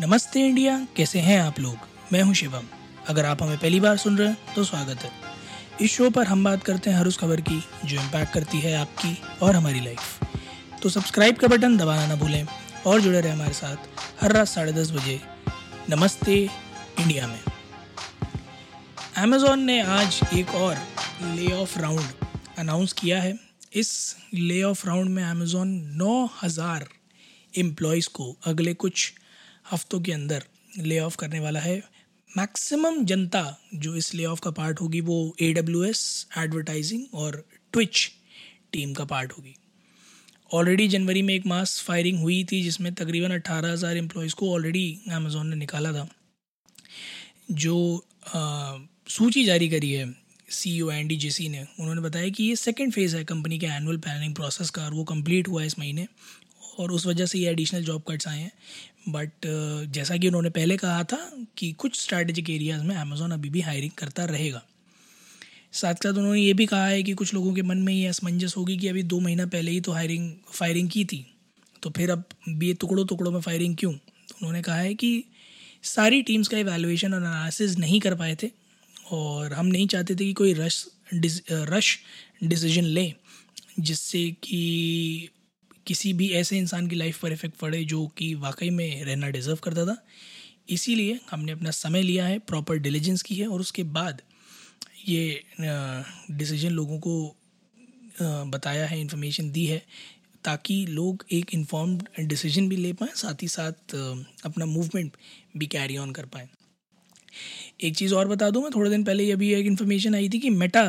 नमस्ते इंडिया, कैसे हैं आप लोग? मैं हूँ शिवम। अगर आप हमें पहली बार सुन रहे हैं तो स्वागत है। इस शो पर हम बात करते हैं हर उस खबर की, जो इम्पैक्ट करती है आपकी और हमारी लाइफ तो सब्सक्राइब का बटन दबाना ना भूलें और जुड़े रहे हमारे साथ हर रात साढ़े दस बजे नमस्ते इंडिया में। अमेजोन ने आज एक और ले ऑफ़ राउंड अनाउंस किया है। इस ले ऑफ़ राउंड में अमेजोन नौ हज़ार एम्प्लॉयज़ को अगले कुछ हफ्तों के अंदर ले ऑफ़ करने वाला है। मैक्सिमम जनता जो इस ले ऑफ़ का पार्ट होगी वो ए डब्ल्यू एस एडवर्टाइजिंग और ट्विच टीम का पार्ट होगी। ऑलरेडी जनवरी में एक मास फायरिंग हुई थी जिसमें तकरीबन अट्ठारह हज़ार एम्प्लॉयज़ को ऑलरेडी अमेज़ोन ने निकाला था। जो आ, सूची जारी करी है सी ओ एन डी जे सी ने उन्होंने बताया कि ये सेकेंड फ़ेज़ है कंपनी के एनुअल प्लानिंग प्रोसेस का और वो कंप्लीट हुआ है इस महीने और उस वजह से ये एडिशनल जॉब कट्स आए हैं। बट जैसा कि उन्होंने पहले कहा था कि कुछ स्ट्रैटेजिक एरियाज़ में अमेज़ोन अभी भी हायरिंग करता रहेगा। साथ साथ उन्होंने ये भी कहा है कि कुछ लोगों के मन में ये असमंजस होगी कि अभी दो महीना पहले ही तो हायरिंग फायरिंग की थी। तो फिर अब ये टुकड़ों टुकड़ों में फायरिंग क्यों? तो उन्होंने कहा है कि सारी टीम्स का एवेलुएशन और एनालिसिस नहीं कर पाए थे और हम नहीं चाहते थे कि कोई रश रश डिसीज़न लें, जिससे कि किसी भी ऐसे इंसान की लाइफ पर इफ़ेक्ट पड़े जो कि वाकई में रहना डिज़र्व करता था। इसीलिए हमने अपना समय लिया है प्रॉपर डिलीजेंस की है और उसके बाद ये डिसीज़न लोगों को बताया है इन्फॉर्मेशन दी है ताकि लोग एक इन्फॉर्म्ड डिसीज़न भी ले पाएँ, साथ ही साथ अपना मूवमेंट भी कैरी ऑन कर पाएँ। एक चीज़ और बता दूँ मैं, थोड़े दिन पहले अभी एक इन्फॉर्मेशन आई थी कि मेटा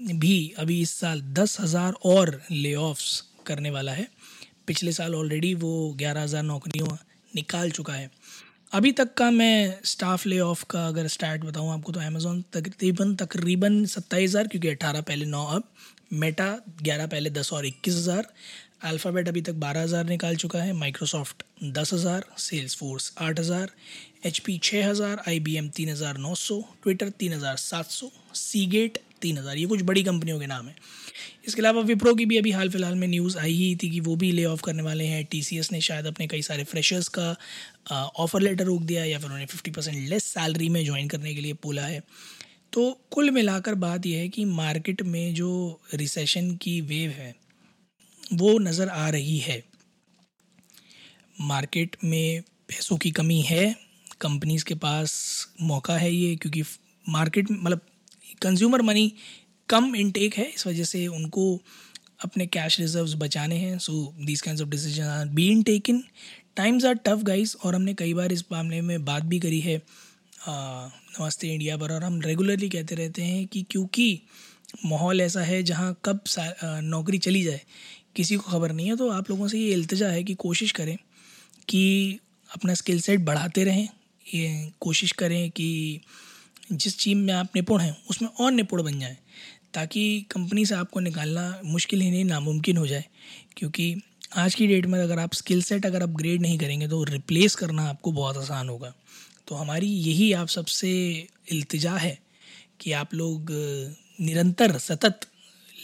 भी अभी इस साल दस हज़ार और ले करने वाला है। पिछले साल ऑलरेडी वो ग्यारह हज़ार नौकरियों निकाल चुका है। अभी तक का मैं स्टाफ ले ऑफ़ का अगर स्टार्ट बताऊँ आपको तो अमेज़ोन तकरीबन तकरीबन सत्ताईस हज़ार, क्योंकि अट्ठारह पहले नौ, अब मेटा ग्यारह पहले दस और इक्कीस हज़ार अल्फ़ाबेट अभी तक बारह हज़ार निकाल चुका है माइक्रोसॉफ्ट दस हज़ार सेल्स फोर्स आठ हज़ार एच पी छः हज़ार आई बी एम तीन हज़ार नौ सौ ट्विटर तीन हज़ार सात सौ सी गेट तीन हज़ार। ये कुछ बड़ी कंपनियों के नाम है। इसके अलावा विप्रो की भी अभी हाल फ़िलहाल में न्यूज़ आई ही थी कि वो भी ले ऑफ़ करने वाले हैं। टीसीएस ने शायद अपने कई सारे फ्रेशर्स का ऑफ़र लेटर रोक दिया या फिर उन्हें फिफ्टी परसेंट लेस सैलरी में ज्वाइन करने के लिए बोला है। तो कुल मिलाकर बात यह है कि मार्केट में जो रिसेशन की वेव है, वो नज़र आ रही है। मार्केट में पैसों की कमी है। कंपनीज़ के पास मौका है ये, क्योंकि मार्केट मतलब कंज्यूमर मनी कम इनटेक है, इस वजह से उनको अपने कैश रिजर्व्स बचाने हैं। So these kind of decision are been taken times are tough guys और हमने कई बार इस मामले में बात भी करी है नमस्ते इंडिया पर, और हम रेगुलरली कहते रहते हैं कि क्योंकि माहौल ऐसा है जहाँ कब नौकरी चली जाए, किसी को खबर नहीं है तो आप लोगों से ये इल्तजा है कि कोशिश करें कि अपना स्किल सेट बढ़ाते रहें। ये कोशिश करें कि जिस चीज़ में आप निपुण हैं, उसमें और निपुण बन जाएँ, ताकि कंपनी से आपको निकालना मुश्किल ही नहीं, नामुमकिन हो जाए। क्योंकि आज की डेट में अगर आप स्किल सेट अगर अपग्रेड नहीं करेंगे तो रिप्लेस करना आपको बहुत आसान होगा। तो हमारी यही आप सबसे इल्तिजा है कि आप लोग निरंतर सतत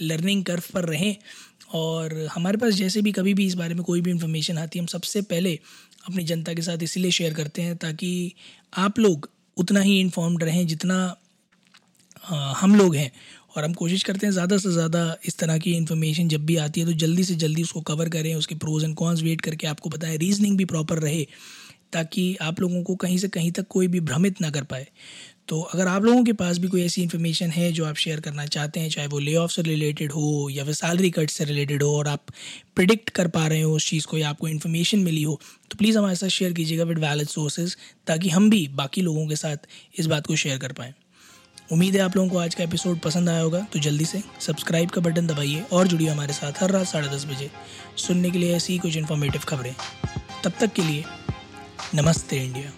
लर्निंग कर्व पर रहें, और हमारे पास जैसे भी कभी भी इस बारे में कोई भी इन्फॉर्मेशन आती है, हम सबसे पहले अपनी जनता के साथ इसीलिए शेयर करते हैं ताकि आप लोग उतना ही इन्फॉर्म्ड रहें जितना हम लोग हैं। और हम कोशिश करते हैं ज़्यादा से ज़्यादा इस तरह की इन्फॉर्मेशन जब भी आती है तो जल्दी से जल्दी उसको कवर करें, उसके प्रोज एंड कॉन्स वेट करके आपको बताएँ रीजनिंग भी प्रॉपर रहे। ताकि आप लोगों को कहीं से कहीं तक कोई भी भ्रमित ना कर पाए। तो अगर आप लोगों के पास भी कोई ऐसी इन्फॉर्मेशन है जो आप शेयर करना चाहते हैं, चाहे वो ले ऑफ़ से रिलेटेड हो या फिर सैलरी कट से रिलेटेड हो और आप प्रिडिक्ट कर पा रहे हो उस चीज़ को या आपको इन्फॉर्मेशन मिली हो तो प्लीज़ हमारे साथ शेयर कीजिएगा विद वैलिड सोर्सेज ताकि हम भी बाकी लोगों के साथ इस बात को शेयर कर पाएँ। उम्मीद है आप लोगों को आज का एपिसोड पसंद आया होगा तो जल्दी से सब्सक्राइब का बटन दबाइए और जुड़िए हमारे साथ हर रात साढ़े दस बजे। सुनने के लिए ऐसी कुछ इन्फॉर्मेटिव खबरें। तब तक के लिए नमस्ते इंडिया